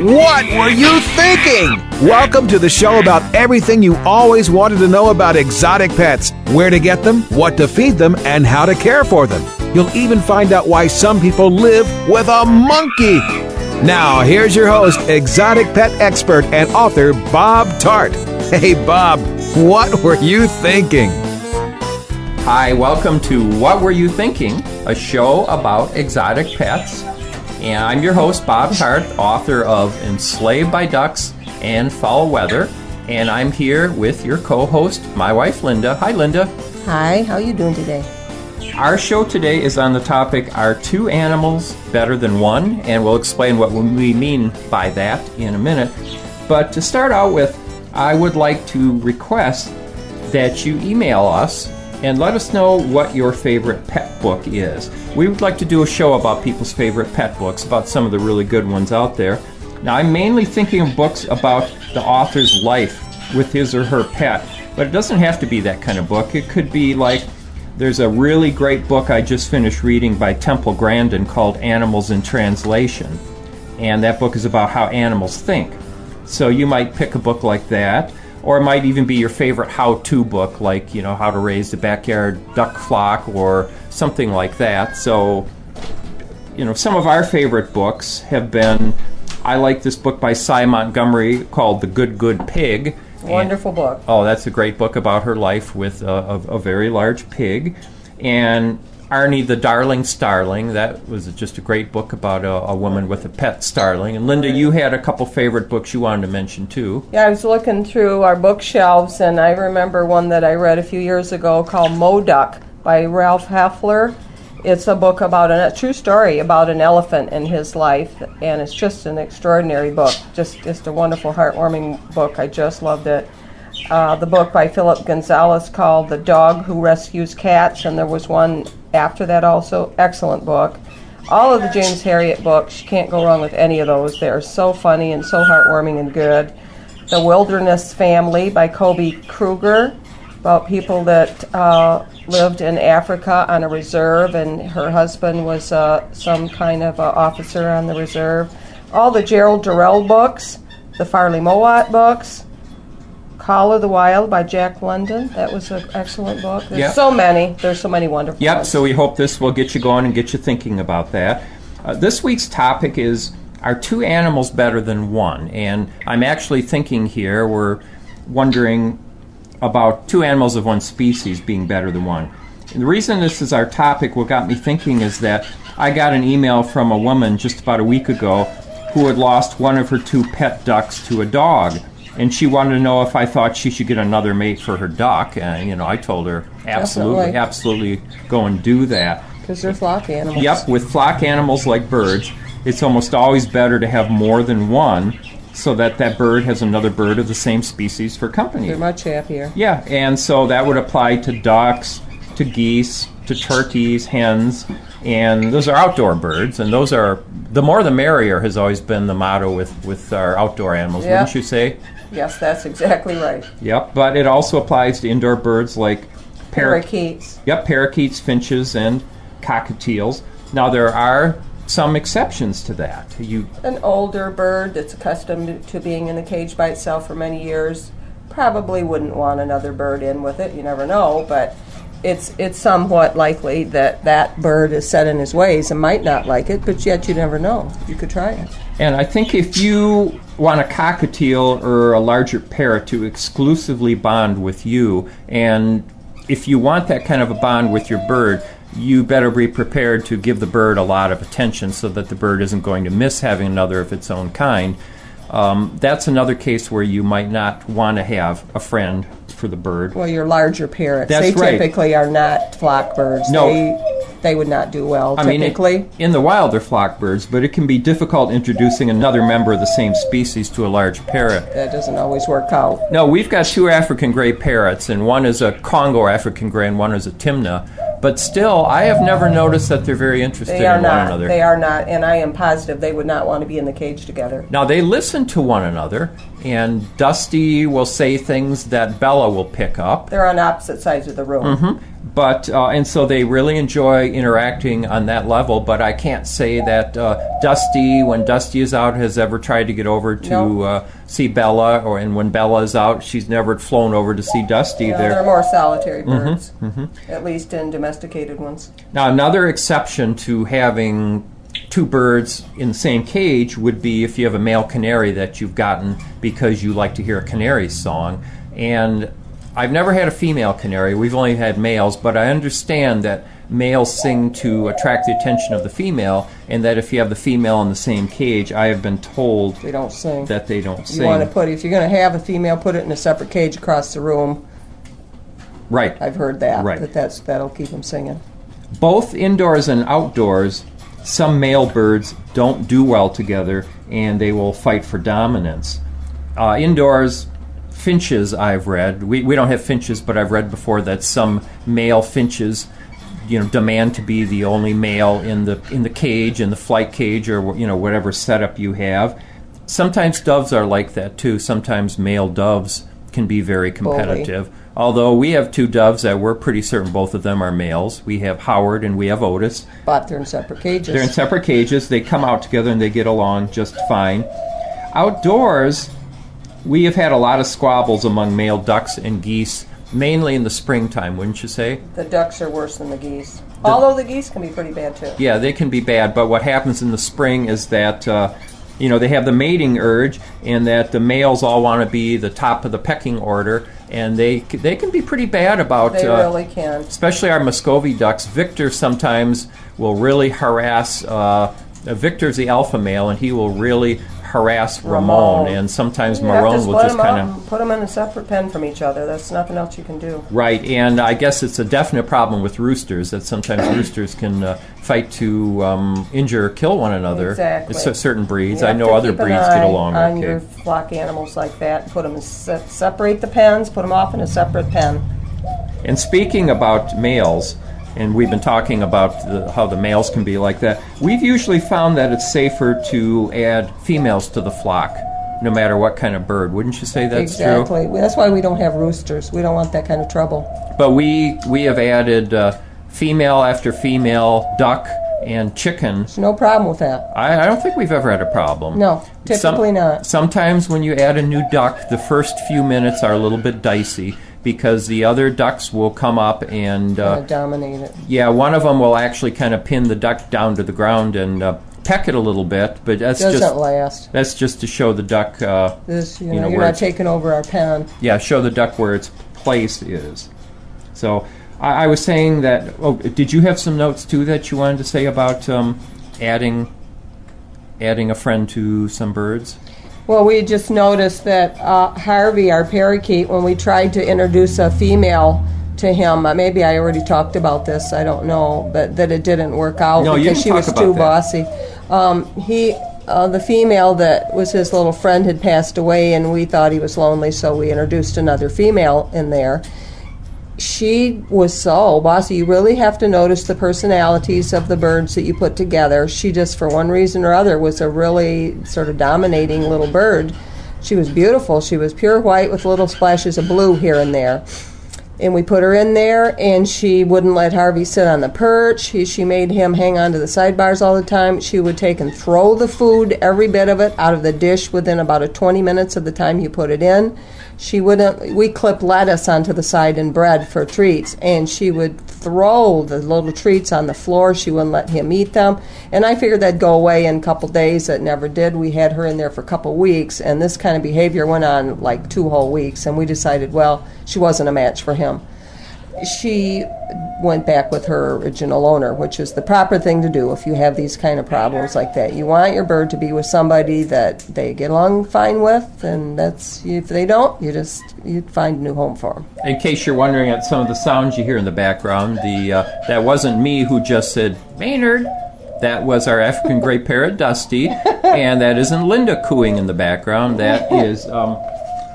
What were you thinking? Welcome to the show about everything you always wanted to know about exotic pets where to get them, what to feed them, and how to care for them. You'll even find out why some people live with a monkey. Now, here's your host, exotic pet expert and author Bob Tarte. Hey, Bob, what were you thinking? Hi, welcome to What Were You Thinking? A show about exotic pets. And I'm your host, Bob Tarte, author of Enslaved by Ducks and Fowl Weather. And I'm here with your co-host, my wife Linda. Hi Linda. Hi, how are you doing today? Our show today is on the topic Are two animals better than one? And we'll explain what we mean by that in a minute. But to start out with, I would like to request that you email us and let us know what your favorite pet book is. We would like to do a show about people's favorite pet books, about some of the really good ones out there. Now, I'm mainly thinking of books about the author's life with his or her pet, but it doesn't have to be that kind of book. It could be like there's a really great book I just finished reading by Temple Grandin called Animals in Translation, and that book is about how animals think. So you might pick a book like that or it might even be your favorite how-to book like you know how to raise the backyard duck flock or something like that. So you know some of our favorite books have been i like this book by Sy Montgomery called the good good pig. Wonderful And- book. oh that's a great book about her life with a, a, a very large pig. And arnie the darling starling that was just a great book about a, a woman with a pet starling and linda you had a couple favorite books you wanted to mention too Yeah, I was looking through our bookshelves and I remember one that I read a few years ago called Modoc by Ralph Helfer. It's a book about an, a true story about an elephant and his life, and it's just an extraordinary book. Just, just a wonderful, heartwarming book. I just loved it. Uh, the book by Philip Gonzalez called The Dog Who Rescues Cats, and there was one after that also. Excellent book. All of the James Herriot books, you can't go wrong with any of those. They're so funny and so heartwarming and good. The Wilderness Family by Kobie Kruger, about people that uh, lived in Africa on a reserve, and her husband was uh, some kind of officer on the reserve. All the Gerald Durrell books, the Farley Mowat books, Call of the Wild by Jack London. That was an excellent book. There's Yep. so many. There's so many wonderful Yep, ones. so we hope this will get you going and get you thinking about that. Uh, this week's topic is Are two animals better than one? And I'm actually thinking here, we're wondering about two animals of one species being better than one. And the reason this is our topic, what got me thinking, is that I got an email from a woman just about a week ago who had lost one of her two pet ducks to a dog. And she wanted to know if I thought she should get another mate for her duck. And, you know, I told her, absolutely, Definitely. absolutely go and do that. Because they're flock animals. Yep, with flock animals like birds, it's almost always better to have more than one so that that bird has another bird of the same species for company. They're much happier. Yeah, and so that would apply to ducks, to geese, to turkeys, hens, and those are outdoor birds, and those are the more the merrier has always been the motto with, with our outdoor animals, Yeah. wouldn't you say? Yes, that's exactly right. Yep, but it also applies to indoor birds like parrot- Parakeets. Yep, parakeets, finches, and cockatiels. Now there are some exceptions to that. You An older bird that's accustomed to being in a cage by itself for many years probably wouldn't want another bird in with it. You never know, but it's it's somewhat likely that that bird is set in his ways and might not like it, but yet you never know. You could try it. And I think if you want a cockatiel or a larger parrot to exclusively bond with you, and if you want that kind of a bond with your bird, you better be prepared to give the bird a lot of attention so that the bird isn't going to miss having another of its own kind. Um, that's another case where you might not want to have a friend for the bird. Well, your larger parrots, That's they right. typically are not flock birds. No. They they would not do well. I mean, typically, it- in the wild they're flock birds, but it can be difficult introducing another member of the same species to a large parrot. that doesn't always work out. No, we've got two African gray parrots, and one is a Congo African gray, and one is a Timneh. But still, I have never noticed that they're very interested They are in one not. another. They are not, and I am positive they would not want to be in the cage together. Now they listen to one another, and Dusty will say things that Bella will pick up. They're on opposite sides of the room. Mm-hmm. But uh, and so they really enjoy interacting on that level. But I can't say that uh, Dusty, when Dusty is out, has ever tried to get over to No. uh, see Bella, or and when Bella is out, she's never flown over to see Dusty. There. they're more solitary Mm-hmm, birds, at least in domesticated ones. Now, another exception to having two birds in the same cage would be if you have a male canary that you've gotten because you like to hear a canary song. And I've never had a female canary, we've only had males, but I understand that males sing to attract the attention of the female, and that if you have the female in the same cage, I have been told They don't sing. that they don't you sing. want to put if you're going to have a female, put it in a separate cage across the room. right. I've heard that. Right. That that's that'll keep them singing. both indoors and outdoors, some male birds don't do well together and they will fight for dominance. Uh, indoors, finches, I've read, we, we don't have finches, but I've read before that some male finches. You know, demand to be the only male in the in the cage, in the flight cage, or you know whatever setup you have. Sometimes doves are like that too. Sometimes male doves can be very competitive. Although we have two doves that we're pretty certain both of them are males. We have Howard and we have Otis. But they're in separate cages. They're in separate cages. They come out together and they get along just fine. Outdoors, we have had a lot of squabbles among male ducks and geese, mainly in the springtime, wouldn't you say? the ducks are worse than the geese. Although the geese can be pretty bad too. Yeah, they can be bad, but what happens in the spring is that uh, you know they have the mating urge, and that the males all want to be the top of the pecking order, and they they can be pretty bad about. They uh, really can. especially our Muscovy ducks. Victor sometimes will really harass. Uh, Victor's the alpha male, and he will really harass Ramon, Ramon. and sometimes You Marone will just kind of put them in a separate pen from each other. That's nothing else you can do. right. And I guess it's a definite problem with roosters that sometimes roosters can uh, fight to um, injure, or kill one another. Exactly. It's certain breeds. I know other breeds get along on okay. your flock animals like that. Put them in se- separate the pens. Put them off in a separate pen. And speaking about males, and we've been talking about the, how the males can be like that, we've usually found that it's safer to add females to the flock, no matter what kind of bird. Wouldn't you say that's true? exactly. That's why we don't have roosters. We don't want that kind of trouble. But we we have added uh, female after female duck and chicken. There's no problem with that. I, I don't think we've ever had a problem. No, typically not. Sometimes when you add a new duck, the first few minutes are a little bit dicey because the other ducks will come up and uh, dominate it. Yeah, one of them will actually kind of pin the duck down to the ground and uh, peck it a little bit, but that's Doesn't just last. that's just to show the duck. Uh, This, you know, You know, you're not taking over our pen. yeah, show the duck where its place is. So I, I was saying that. Oh, did you have some notes too that you wanted to say about um, adding adding a friend to some birds? Well, we just noticed that uh, Harvey, our parakeet, when we tried to introduce a female to him, uh, maybe I already talked about this, I don't know, but that it didn't work out No, because she was too that. bossy. Um, he, uh, the female that was his little friend had passed away, and we thought he was lonely, so we introduced another female in there. She was so bossy. You really have to notice the personalities of the birds that you put together. She just, for one reason or other, was a really sort of dominating little bird. She was beautiful. She was pure white with little splashes of blue here and there. And we put her in there, and she wouldn't let Harvey sit on the perch. He, she made him hang on to the sidebars all the time. She would take and throw the food, every bit of it, out of the dish within about a 20 minutes of the time you put it in. She wouldn't. Uh, we clip lettuce onto the side and bread for treats, and she would throw the little treats on the floor. She wouldn't let him eat them. And I figured that'd go away in a couple days. It never did. We had her in there for a couple weeks, and this kind of behavior went on like two whole weeks. And we decided, well, she wasn't a match for him. She went back with her original owner, which is the proper thing to do if you have these kind of problems like that. You want your bird to be with somebody that they get along fine with, and that's if they don't, you just you find a new home for them. In case you're wondering at some of the sounds you hear in the background, the uh, that wasn't me who just said Maynard. That was our African gray parrot, Dusty, and that isn't Linda cooing in the background. That is, um,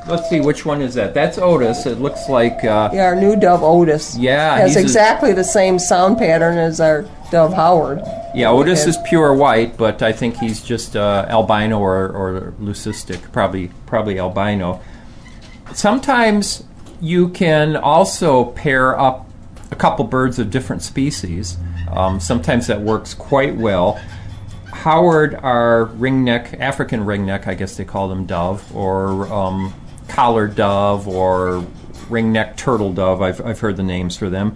let's see, which one is that? That's Otis. It looks like uh, Yeah, our new dove Otis Yeah, has he's a- exactly the same sound pattern as our dove Howard. Yeah, Otis Okay. is pure white, but I think he's just uh, albino or, or leucistic, probably probably albino. Sometimes you can also pair up a couple birds of different species. Um, sometimes that works quite well. Howard are ringneck, African ringneck, I guess they call them dove, or um, collared dove, or ringneck turtle dove. I've, I've heard the names for them.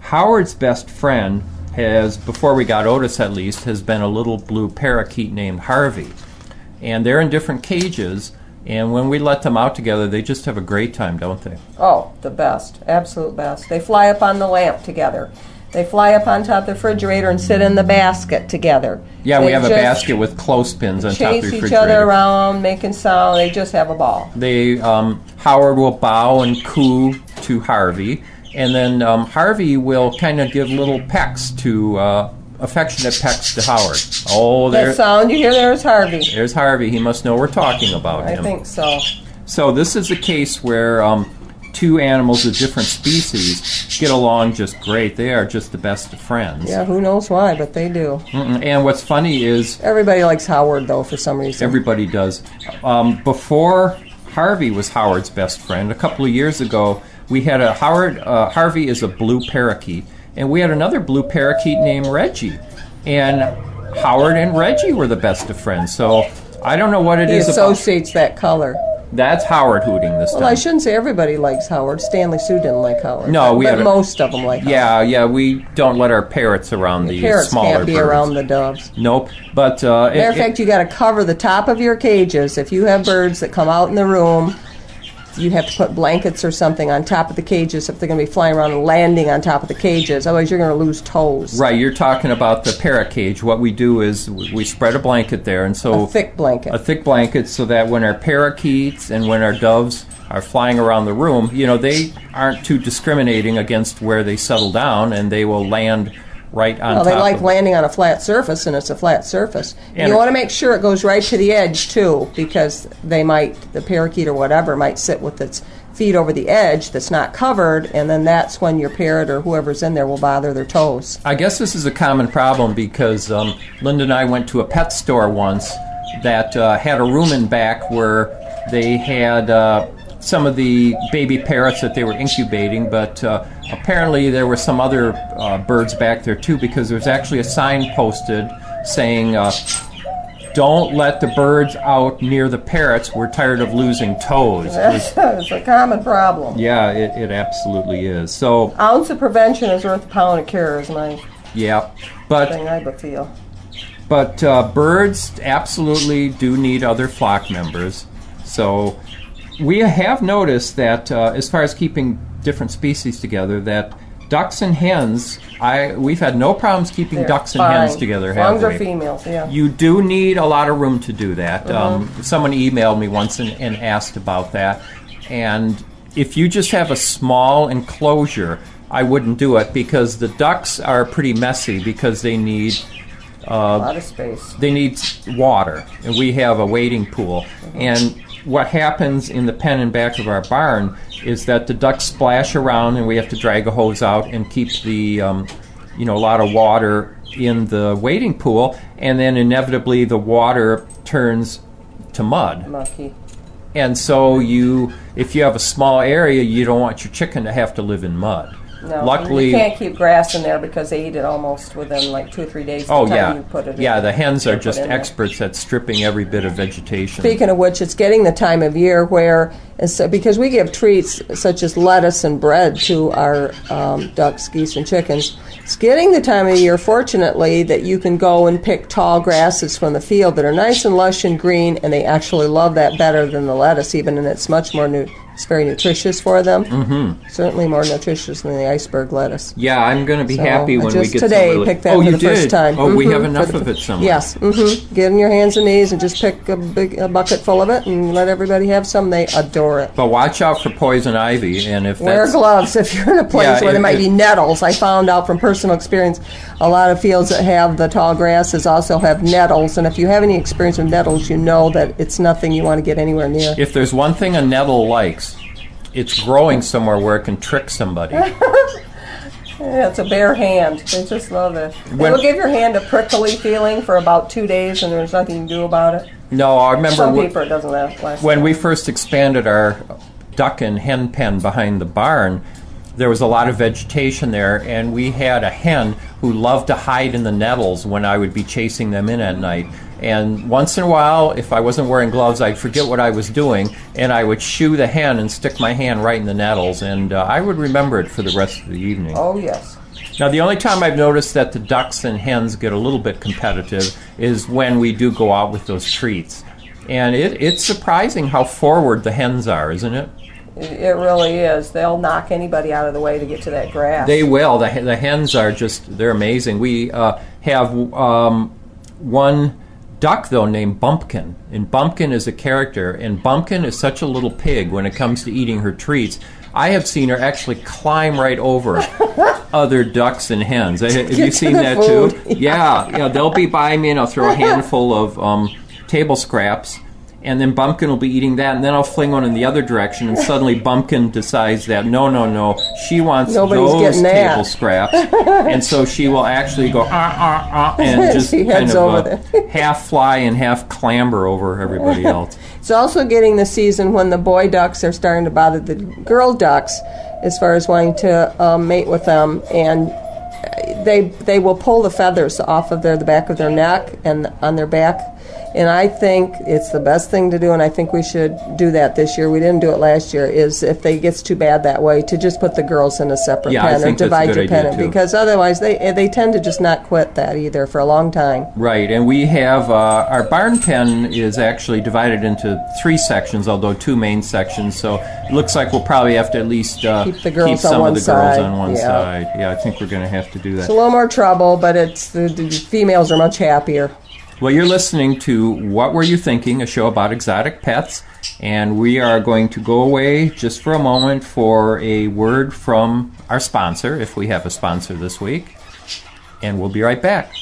Howard's best friend has, before we got Otis at least, has been a little blue parakeet named Harvey. And they're in different cages, and when we let them out together, they just have a great time, don't they? Oh, the best, absolute best. They fly up on the lamp together. They fly up on top of the refrigerator and sit in the basket together. Yeah, we They have a basket with clothespins on top of the refrigerator. Chase each other around, making sound. They just have a ball. They um, Howard will bow and coo to Harvey, and then um, Harvey will kind of give little pecks to uh, affectionate pecks to Howard. Oh, That sound you hear there is Harvey. there's Harvey. He must know we're talking about I him. I think so. So this is a case where um, two animals of different species get along just great. They are just the best of friends. Yeah, who knows why, but they do. Mm-mm. And what's funny is Everybody likes Howard though for some reason. Everybody does. Um, before Harvey was Howard's best friend, a couple of years ago, we had a Howard. Uh, Harvey is a blue parakeet, and we had another blue parakeet named Reggie, and Howard and Reggie were the best of friends. So I don't know what it he is about. associates that color. That's Howard hooting this Well, time. I shouldn't say everybody likes Howard. Stanley Sue didn't like Howard. No, we but a- most of them like Howard. yeah, yeah. We don't let our parrots around the Parrots smaller can't be birds. around the doves. Nope. But uh, Matter of it- it- fact, you got to cover the top of your cages. If you have birds that come out in the room, you have to put blankets or something on top of the cages if they're going to be flying around and landing on top of the cages. Otherwise, you're going to lose toes. Right, you're talking about the parrot cage. What we do is we we spread a blanket there, and so A thick blanket. a thick blanket, so that when our parakeets and when our doves are flying around the room, you know, they aren't too discriminating against where they settle down, and they will land right on Well, they like landing on a flat surface, and it's a flat surface. And you want to make sure it goes right to the edge too, because they might, the parakeet or whatever, might sit with its feet over the edge that's not covered, and then that's when your parrot or whoever's in there will bother their toes. I guess this is a common problem because um, Linda and I went to a pet store once that uh, had a room in back where they had uh, some of the baby parrots that they were incubating, but uh, apparently there were some other uh, birds back there too because there was actually a sign posted saying, uh, Don't let the birds out near the parrots. We're tired of losing toes. it's a common problem. yeah, it, it absolutely is. So, Ounce of prevention is worth a pound of cure, is my yeah. But thing I feel. But uh, birds absolutely do need other flock members. So we have noticed that uh, as far as keeping different species together, that ducks and hens, I we've had no problems keeping They're ducks and fine. hens together. As have long as they're females, yeah. You do need a lot of room to do that. Um, Uh-huh. someone emailed me once and, and asked about that. And if you just have a small enclosure, I wouldn't do it because the ducks are pretty messy because they need a lot of space. they need water, and we have a wading pool. And what happens in the pen and back of our barn is that the ducks splash around, and we have to drag a hose out and keep the, um, you know, a lot of water in the wading pool, and then inevitably the water turns to mud. Mucky. And so you, if you have a small area, you don't want your chicken to have to live in mud. No, Luckily, you can't keep grass in there because they eat it almost within like two or three days. oh the time yeah, you put it in. yeah, the hens are just in there. experts at stripping every bit of vegetation. Speaking of which, it's getting the time of year where And so, because we give treats such as lettuce and bread to our um, ducks, geese, and chickens, it's getting the time of year, fortunately, that you can go and pick tall grasses from the field that are nice and lush and green, and they actually love that better than the lettuce, even, and it's much more new. It's very nutritious for them. Mm-hmm. Certainly more nutritious than the iceberg lettuce. Yeah, I'm going to be So, happy when we get today really- picked that oh, for you the did? first time. Oh, we Mhm, have enough the- of it somewhere. Yes. Mm-hmm. Get in your hands and knees and just pick a big a bucket full of it and let everybody have some. They adore it. But watch out for poison ivy, and if Wear gloves if you're in a place Yeah, where there might be nettles. I found out from personal experience, a lot of fields that have the tall grasses also have nettles, and if you have any experience with nettles, you know that it's nothing you want to get anywhere near. if there's one thing a nettle likes, it's growing somewhere where it can trick somebody. Yeah, it's a bare hand. They just love it. When- It'll give your hand a prickly feeling for about two days, and there's nothing you can do about it. no, I remember Some people it doesn't last. last when we first expanded our duck and hen pen behind the barn, there was a lot of vegetation there, and we had a hen who loved to hide in the nettles when I would be chasing them in at night. And once in a while, if I wasn't wearing gloves, I'd forget what I was doing, and I would shoo the hen and stick my hand right in the nettles, and uh, I would remember it for the rest of the evening. Oh yes. Now, the only time I've noticed that the ducks and hens get a little bit competitive is when we do go out with those treats. And it, it's surprising how forward the hens are, isn't it? It it really is. They'll knock anybody out of the way to get to that grass. They will. The, the hens are just, they're amazing. We uh, have um, one duck, though, named Bumpkin. And Bumpkin is a character. And Bumpkin is such a little pig when it comes to eating her treats. I have seen her actually climb right over other ducks and hens. Have you seen that food. too? Yeah, yeah. They'll be by me, and I'll throw a handful of um, table scraps, and then Bumpkin will be eating that, and then I'll fling one in the other direction, and suddenly Bumpkin decides that no, no, no, she wants Nobody's those getting that. table scraps, and so she will actually go ah ah ah and just She kind heads of over uh, there. half fly and half clamber over everybody else. It's also getting the season when the boy ducks are starting to bother the girl ducks as far as wanting to um, mate with them, and they they will pull the feathers off of their the back of their neck and on their back. And I think it's the best thing to do, and I think we should do that this year. We didn't do it last year. Is if they gets too bad that way, to just put the girls in a separate Yeah, or think that's a divide your pen, because otherwise they they tend to just not quit that either for a long time. Right, and we have uh, our barn pen is actually divided into three sections, although two main sections. So it looks like we'll probably have to at least uh, Keep the girls on some of the girls on one yeah. side. Yeah, I think we're going to have to do that. It's a little more trouble, but it's the, the females are much happier. Well, you're listening to What Were You Thinking, a show about exotic pets, and we are going to go away just for a moment for a word from our sponsor, if we have a sponsor this week, and we'll be right back.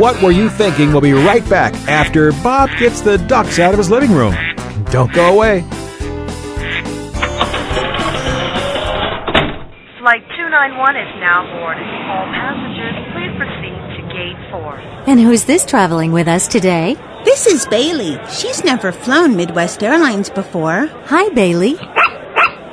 What Were You Thinking? We'll be right back after Bob gets the ducks out of his living room. Don't go away. 291 is now boarded. All passengers, please proceed to gate 4. And who's this traveling with us today? This is Bailey. She's never flown Midwest Airlines before. Hi, Bailey.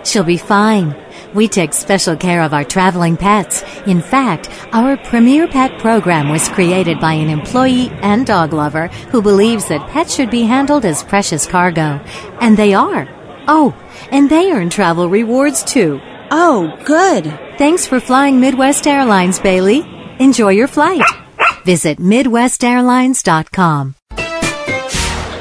She'll be fine. We take special care of our traveling pets. In fact, our Premier Pet program was created by an employee and dog lover who believes that pets should be handled as precious cargo. And they are. Oh, and they earn travel rewards too. Oh, good. Thanks for flying Midwest Airlines, Bailey. Enjoy your flight. Visit MidwestAirlines.com.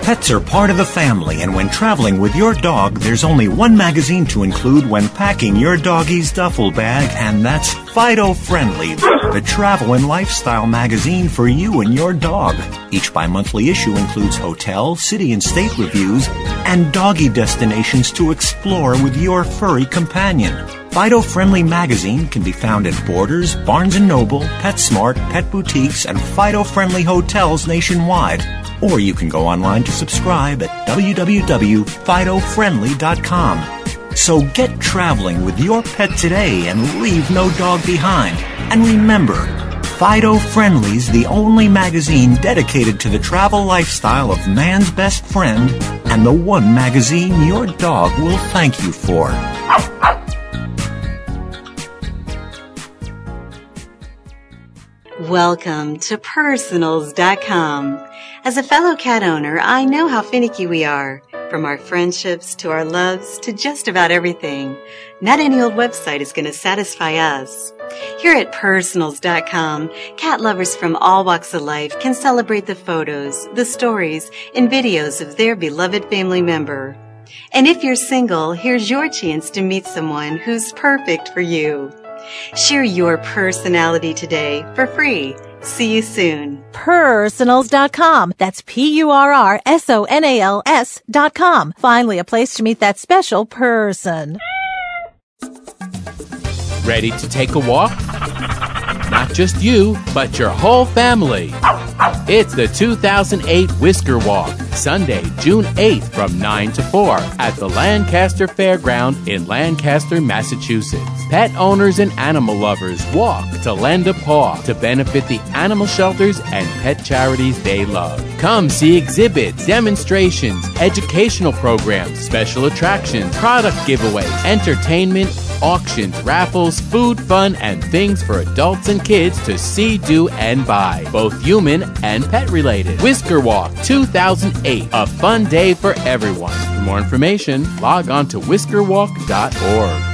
Pets are part of the family, and when traveling with your dog, there's only one magazine to include when packing your doggy's duffel bag, and that's Fido Friendly, the travel and lifestyle magazine for you and your dog. Each bi-monthly issue includes hotel, city, and state reviews, and doggy destinations to explore with your furry companion. Fido Friendly magazine can be found at Borders, Barnes & Noble, PetSmart, Pet Boutiques, and Fido Friendly hotels nationwide. Or you can go online to subscribe at www.fidofriendly.com. So get traveling with your pet today and leave no dog behind. And remember, Fido Friendly's the only magazine dedicated to the travel lifestyle of man's best friend and the one magazine your dog will thank you for. Welcome to purrsonals.com. As a fellow cat owner, I know how finicky we are. From our friendships to our loves to just about everything. Not any old website is going to satisfy us. Here at purrsonals.com, cat lovers from all walks of life can celebrate the photos, the stories, and videos of their beloved family member. And if you're single, here's your chance to meet someone who's perfect for you. Share your personality today for free. See you soon. Purrsonals.com. That's P-U-R-R-S-O-N-A-L-S dot com. Finally, a place to meet that special person. Ready to take a walk? Not just you, but your whole family. It's the 2008 Whisker Walk, Sunday, June 8th from 9 to 4 at the Lancaster Fairground in Lancaster, Massachusetts. Pet owners and animal lovers walk to lend a paw to benefit the animal shelters and pet charities they love. Come see exhibits, demonstrations, educational programs, special attractions, product giveaways, entertainment, auctions, raffles, food, fun, and things for adults and kids to see, do, and buy, both human and pet related. Whisker Walk 2008, a fun day for everyone. For more information, log on to whiskerwalk.org.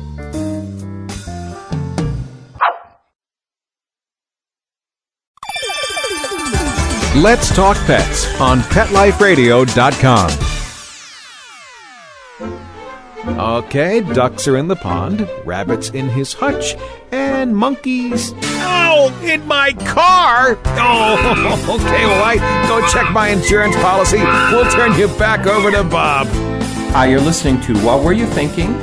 Let's Talk Pets on PetLifeRadio.com. Okay, ducks are in the pond, rabbits in his hutch, and monkeys. Ow! In my car! Oh, okay, well, I go check my insurance policy. We'll turn you back over to Bob. Hi, you're listening to What Were You Thinking?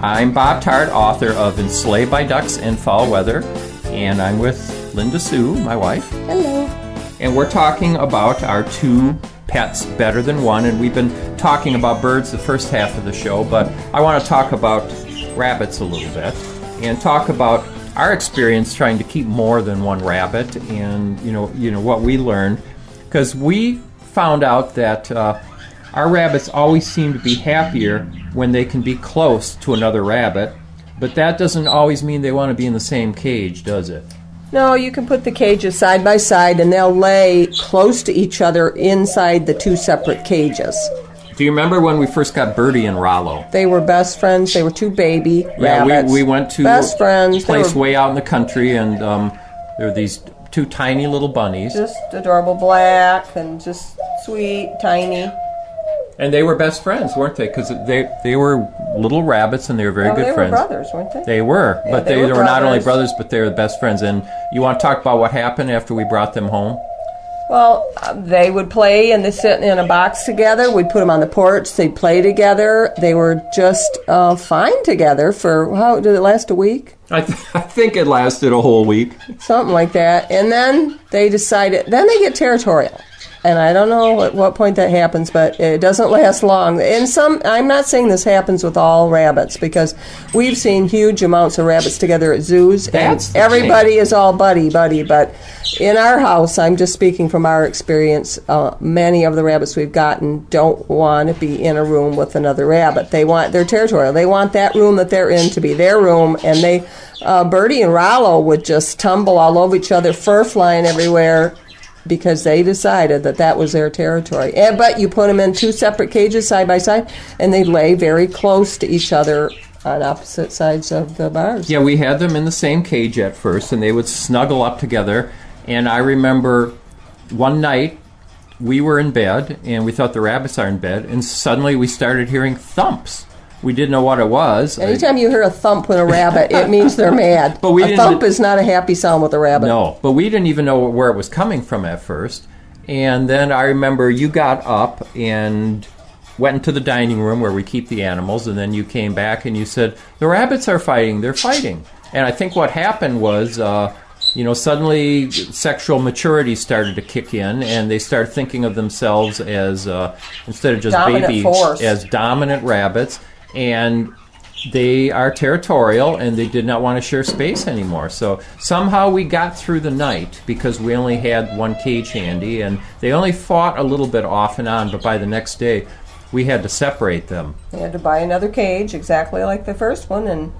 I'm Bob Tarte, author of Enslaved by Ducks in Fowl Weather, and I'm with Linda Sue, my wife. Hello. And we're talking about our two pets better than one, and we've been talking about birds the first half of the show, but I want to talk about rabbits a little bit and talk about our experience trying to keep more than one rabbit and you know you know what we learned. Because we found out that uh, our rabbits always seem to be happier when they can be close to another rabbit but that doesn't always mean they want to be in the same cage does it No, you can put the cages side by side and they'll lay close to each other inside the two separate cages. do you remember when we first got Bertie and rollo They were best friends. They were two baby Yeah, rabbits. we, we went to best friends. place were way out in the country, and um, there were these two tiny little bunnies, just adorable, black and just sweet, tiny. And they were best friends, weren't they? Because they they were little rabbits, and they were very No, good they friends. were brothers, weren't they? They were, Yeah, but they they, were were not only brothers. but they were the best friends. And you want to talk about what happened after we brought them home? Well, uh, they would play and they sit in a box together. We'd put them on the porch. They'd play together. They were just uh, fine together for how did it last a week? I, th- I think it lasted a whole week. Something like that. And then they decided. Then they get territorial. And I don't know at what point that happens, but it doesn't last long. And some, I'm not saying this happens with all rabbits because we've seen huge amounts of rabbits together at zoos, That's and everybody is all buddy buddy. But in our house, I'm just speaking from our experience. Uh, many of the rabbits we've gotten don't want to be in a room with another rabbit. They want their territorial. They want that room that they're in to be their room, and they. Uh, Bertie and Rollo would just tumble all over each other, fur flying everywhere, because they decided that that was their territory. And, but you put them in two separate cages side by side, and they lay very close to each other on opposite sides of the bars. Yeah, we had them in the same cage at first, and they would snuggle up together. And I remember one night we were in bed, and we thought the rabbits are in bed, and suddenly we started hearing thumps. We didn't know what it was. Anytime you hear a thump with a rabbit, it means they're mad. But we a thump is not a happy sound with a rabbit. No, but we didn't even know where it was coming from at first. And then I remember you got up and went into the dining room where we keep the animals, and then you came back and you said, The rabbits are fighting, they're fighting. And I think what happened was, uh, you know, suddenly sexual maturity started to kick in, and they started thinking of themselves as, uh, instead of just Dominant baby, force. as dominant rabbits. And they are territorial and they did not want to share space anymore. So somehow we got through the night because we only had one cage handy and they only fought a little bit off and on, but by the next day we had to separate them. We had to buy another cage, exactly like the first one, and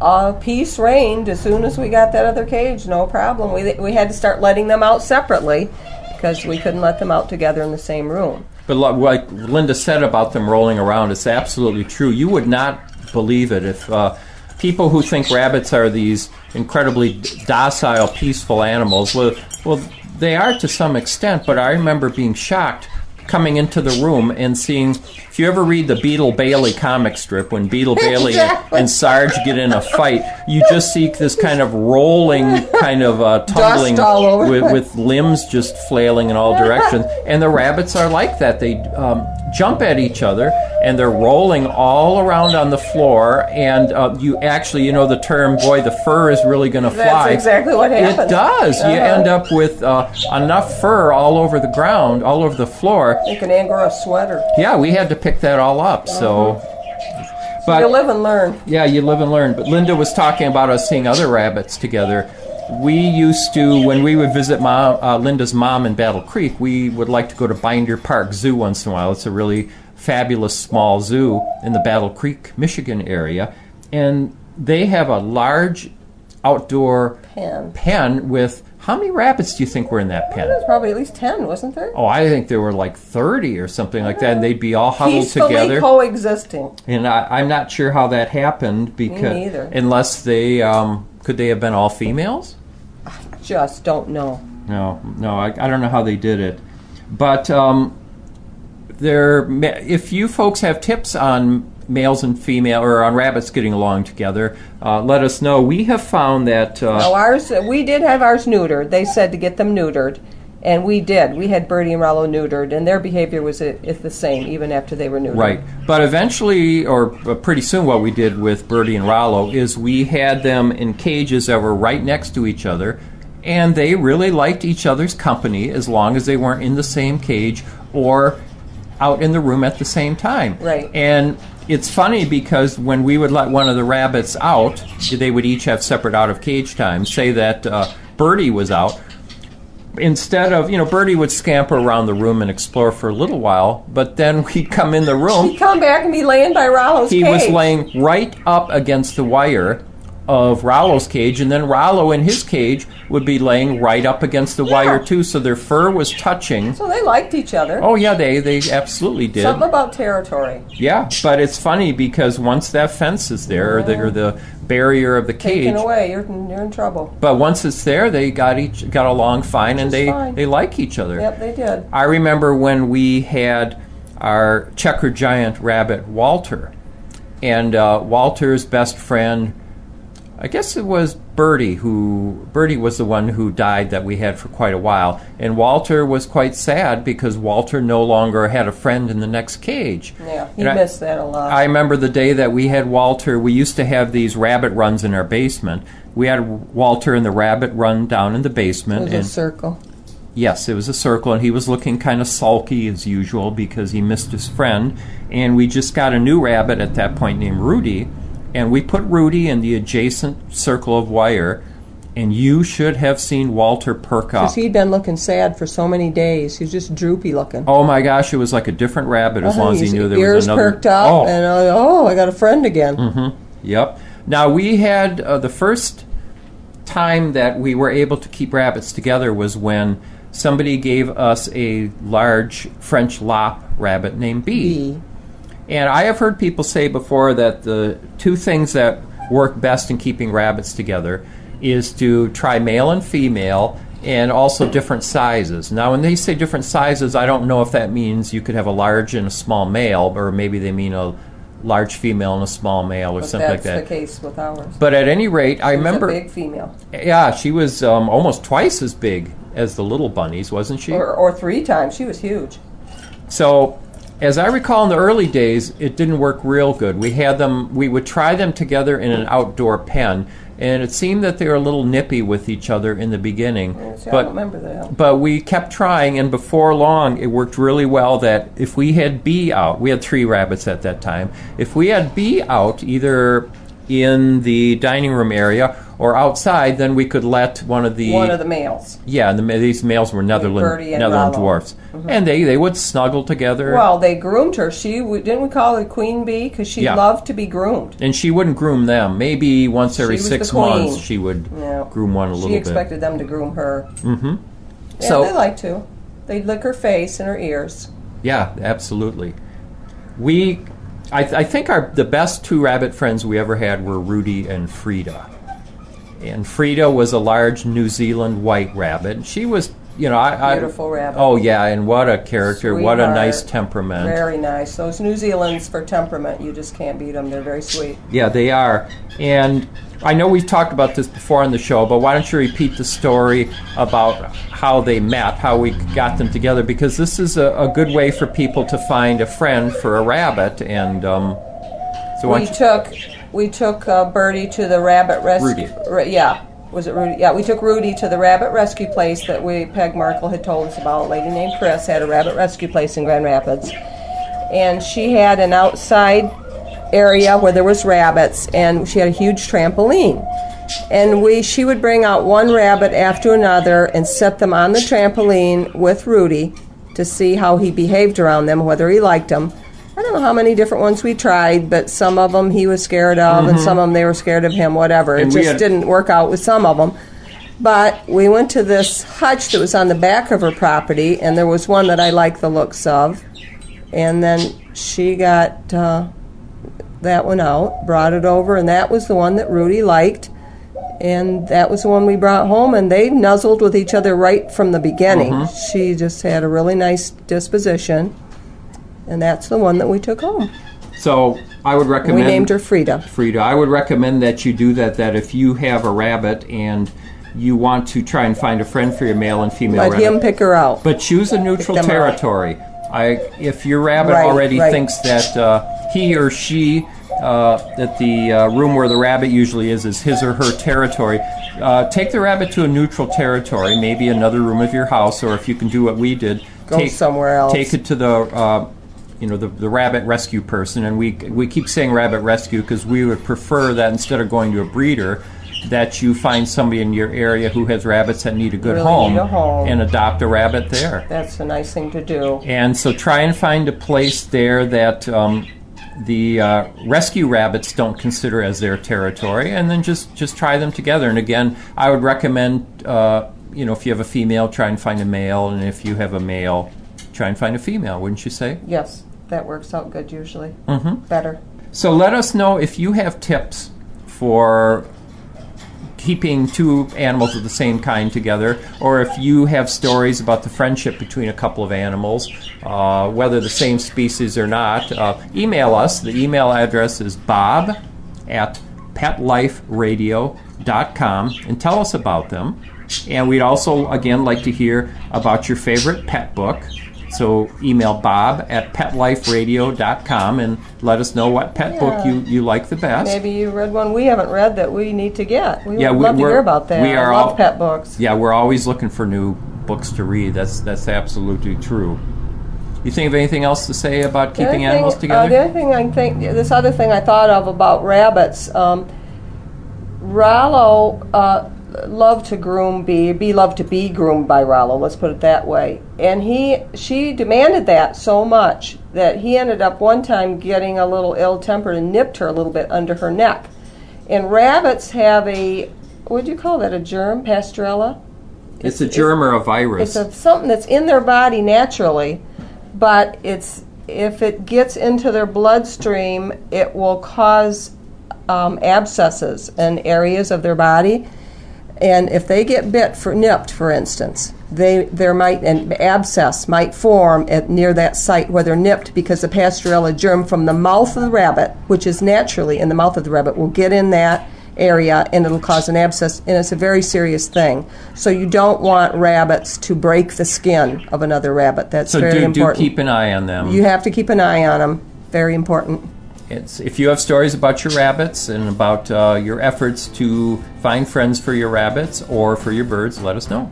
uh, peace reigned as soon as we got that other cage. No problem. We we had to start letting them out separately because we couldn't let them out together in the same room. But like Linda said about them rolling around, it's absolutely true. You would not believe it if uh, people who think rabbits are these incredibly docile, peaceful animals. Well, well, they are to some extent. But I remember being shocked coming into the room and seeing. If you ever read the Beetle Bailey comic strip, when Beetle Bailey Exactly. and Sarge get in a fight, you just see this kind of rolling, kind of uh, tumbling with, with limbs just flailing in all directions. And the rabbits are like that. They um, jump at each other and they're rolling all around on the floor. And uh, you actually, you know, the term, boy, the fur is really going to fly. That's exactly what happens. It does. You Uh-huh. end up with uh, enough fur all over the ground, all over the floor. Like an Angora sweater. Yeah, we had to pick that all up. So. But you live and learn. yeah, you live and learn. But Linda was talking about us seeing other rabbits together. We used to, when we would visit mom, uh, Linda's mom in Battle Creek, we would like to go to Binder Park Zoo once in a while. It's a really fabulous small zoo in the Battle Creek, Michigan area. And they have a large outdoor Pen. pen with how many rabbits do you think were in that pen? There's probably at least ten, wasn't there? Oh, I think there were like 30 or something like that, and they'd be all huddled Peacefully together. coexisting. And I, I'm not sure how that happened because unless they um, could they have been all females? I just don't know. No, no, I, I don't know how they did it. But um, there, if you folks have tips on males and female or on rabbits getting along together, uh, let us know. We have found that uh, Now ours, we did have ours neutered. They said to get them neutered, and we did. We had Bertie and Rollo neutered, and their behavior was is the same even after they were neutered. Right. But eventually, or uh, pretty soon, what we did with Bertie and Rollo is we had them in cages that were right next to each other, and they really liked each other's company as long as they weren't in the same cage or out in the room at the same time. Right. And it's funny because when we would let one of the rabbits out, they would each have separate out of cage times. Say that uh, Bertie was out instead of you know Bertie would scamper around the room and explore for a little while, but then we'd come in the room. He'd come back and be laying by Rollo's cage. He cage. was laying right up against the wire of Rollo's cage, and then Rollo in his cage would be laying right up against the wire too, so their fur was touching. So they liked each other. Oh yeah, they they absolutely did. Something about territory. Yeah, but it's funny because once that fence is there, or the, or the barrier of the cage, Taken away, you're, you're in trouble. but once it's there, they got each got along fine, and they fine. they like each other. Yep, they did. I remember when we had our checker giant rabbit Walter, and uh, Walter's best friend. I guess it was Bertie who Bertie was the one who died that we had for quite a while, and Walter was quite sad because Walter no longer had a friend in the next cage. Yeah, he And I- missed that a lot. I remember the day that we had Walter. We used to have these rabbit runs in our basement. We had Walter in the rabbit run down in the basement. it was a circle. Yes, it was a circle, and he was looking kind of sulky as usual because he missed his friend. And we just got a new rabbit at that point named Rudy, and we put Rudy in the adjacent circle of wire. And you should have seen Walter perk up. Because he'd been looking sad for so many days. He was just droopy looking. Oh my gosh, it was like a different rabbit as Uh-huh, long as he knew there ears was another. perked up, oh, and I, oh, I got a friend again. Mm-hmm. Yep. Now we had uh, the first time that we were able to keep rabbits together was when somebody gave us a large French lop rabbit named Bee. And I have heard people say before that the two things that work best in keeping rabbits together is to try male and female and also different sizes. Now, when they say different sizes, I don't know if that means you could have a large and a small male, or maybe they mean a large female and a small male, or But something like that. that's the case with ours. But at any rate, I remember. a big female, Yeah, she was um, almost twice as big as the little bunnies, wasn't she? or, or three times. She was huge. So, as I recall in the early days, it didn't work real good. We had them, we would try them together in an outdoor pen, and it seemed that they were a little nippy with each other in the beginning. Oh, see, I but don't remember that. but we kept trying, and before long, it worked really well. That if we had Bee out, we had three rabbits at that time. If we had Bee out, either in the dining room area or outside, then we could let one of the One of the males. yeah, and the, these males were Netherland Netherland dwarfs, Mhm. and they they would snuggle together. Well, they groomed her. She didn't we call her Queen Bee because she Yeah. loved to be groomed. and she wouldn't groom them. Maybe once every six months she would Yeah. groom one a little bit. She bit. expected them to groom her. Mm-hmm. Yeah, so they like to. They'd lick her face and her ears. Yeah, absolutely. We, I, th- I think our the best two rabbit friends we ever had were Rudy and Frida. And Frida was a large New Zealand white rabbit. She was, you know, I, I Beautiful rabbit. Oh yeah, and what a character! What a nice temperament. Very nice. Those New Zealands for temperament, you just can't beat them. They're very sweet. Yeah, they are. And I know we've talked about this before on the show, but why don't you repeat the story about how they met, how we got them together? Because this is a, a good way for people to find a friend for a rabbit. And um, so we you- took we took uh, Bertie to the rabbit rescue. Yeah, was it Rudy? Yeah, we took Rudy to the rabbit rescue place that we Peg Markle had told us about. A lady named Chris had a rabbit rescue place in Grand Rapids, and she had an outside area where there was rabbits, and she had a huge trampoline. And we, she would bring out one rabbit after another and set them on the trampoline with Rudy to see how he behaved around them, whether he liked them. I don't know how many different ones we tried, but some of them he was scared of, and Mhm. some of them they were scared of him. Whatever, And it just had- didn't work out with some of them. But we went to this hutch that was on the back of her property, and there was one that I liked the looks of. And then she got uh, that one out, brought it over, and that was the one that Rudy liked. And that was the one we brought home, and they nuzzled with each other right from the beginning. Mhm. She just had a really nice disposition, and that's the one that we took home. So I would recommend. we named her Frida. Frida. I would recommend that you do that. That if you have a rabbit and you want to try and find a friend for your male and female Let rabbit, him pick her out. But choose a neutral them out. territory. I, if your rabbit Right, already right. thinks that uh, he or she, uh, that the uh, room where the rabbit usually is, is his or her territory, uh, take the rabbit to a neutral territory, maybe another room of your house, or if you can do what we did, Go take, somewhere else. Take it to the. Uh, you know the, the rabbit rescue person, and we we keep saying rabbit rescue because we would prefer that instead of going to a breeder, that you find somebody in your area who has rabbits that need a good Really home, a home. and adopt a rabbit there. That's a nice thing to do. And so try and find a place there that um, the uh, rescue rabbits don't consider as their territory, and then just, just try them together. And again, I would recommend, uh, you know, if you have a female, try and find a male, and if you have a male, try and find a female, wouldn't you say? Yes, that works out good usually. Mhm. Better. So let us know if you have tips for keeping two animals of the same kind together, or if you have stories about the friendship between a couple of animals, uh, whether the same species or not. Uh, email us. The email address is bob at petliferadio.com and tell us about them. And we'd also, again, like to hear about your favorite pet book. So email bob at petliferadio.com and let us know what pet book you, you like the best. Maybe you read one we haven't read that we need to get. We Yeah, would we- love to we're- hear about that. we are I love all- pet books. Yeah, we're always looking for new books to read. That's that's absolutely true. You think of anything else to say about keeping thing- animals Uh, together? the other thing I think, this other thing I thought of about rabbits, um, Rollo uh, loved to groom Bee. Bee loved to be groomed by Rollo. Let's put it that way. And he, she demanded that so much that he ended up one time getting a little ill-tempered and nipped her a little bit under her neck. And rabbits have a, what do you call that? A germ, pasteurella. it's a germ or a virus. It's a, something that's in their body naturally, but it's if it gets into their bloodstream, it will cause um, abscesses in areas of their body. And if they get bit for nipped, for instance, they there might an abscess might form at near that site where they're nipped because the Pasteurella germ from the mouth of the rabbit, which is naturally in the mouth of the rabbit, will get in that area and it'll cause an abscess and it's a very serious thing. So you don't want rabbits to break the skin of another rabbit. That's so very do, do important. keep an eye on them. you have to keep an eye on them. Very important. It's, if you have stories about your rabbits and about uh, your efforts to find friends for your rabbits or for your birds, let us know.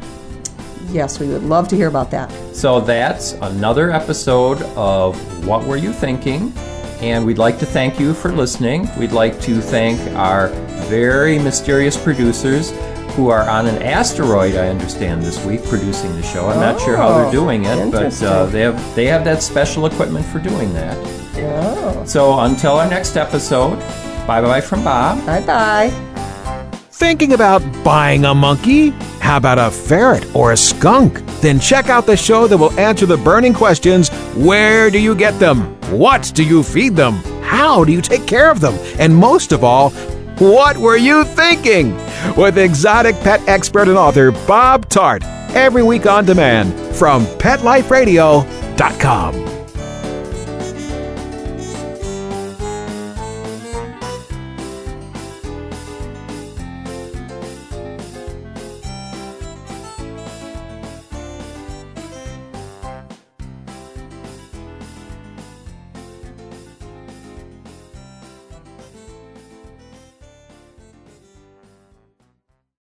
Yes, we would love to hear about that. So that's another episode of What Were You Thinking? And we'd like to thank you for listening. We'd like to thank our very mysterious producers who are on an asteroid, I understand, this week producing the show. I'm not sure how they're Oh, doing it, but uh, they have they have that special equipment for doing that. Oh. So until our next episode, bye bye from Bob. Bye bye. Thinking about buying a monkey? How about a ferret or a skunk? Then check out the show that will answer the burning questions where do you get them? What do you feed them? How do you take care of them? And most of all, what were you thinking? With exotic pet expert and author Bob Tarte. Every week on demand from PetLifeRadio.com.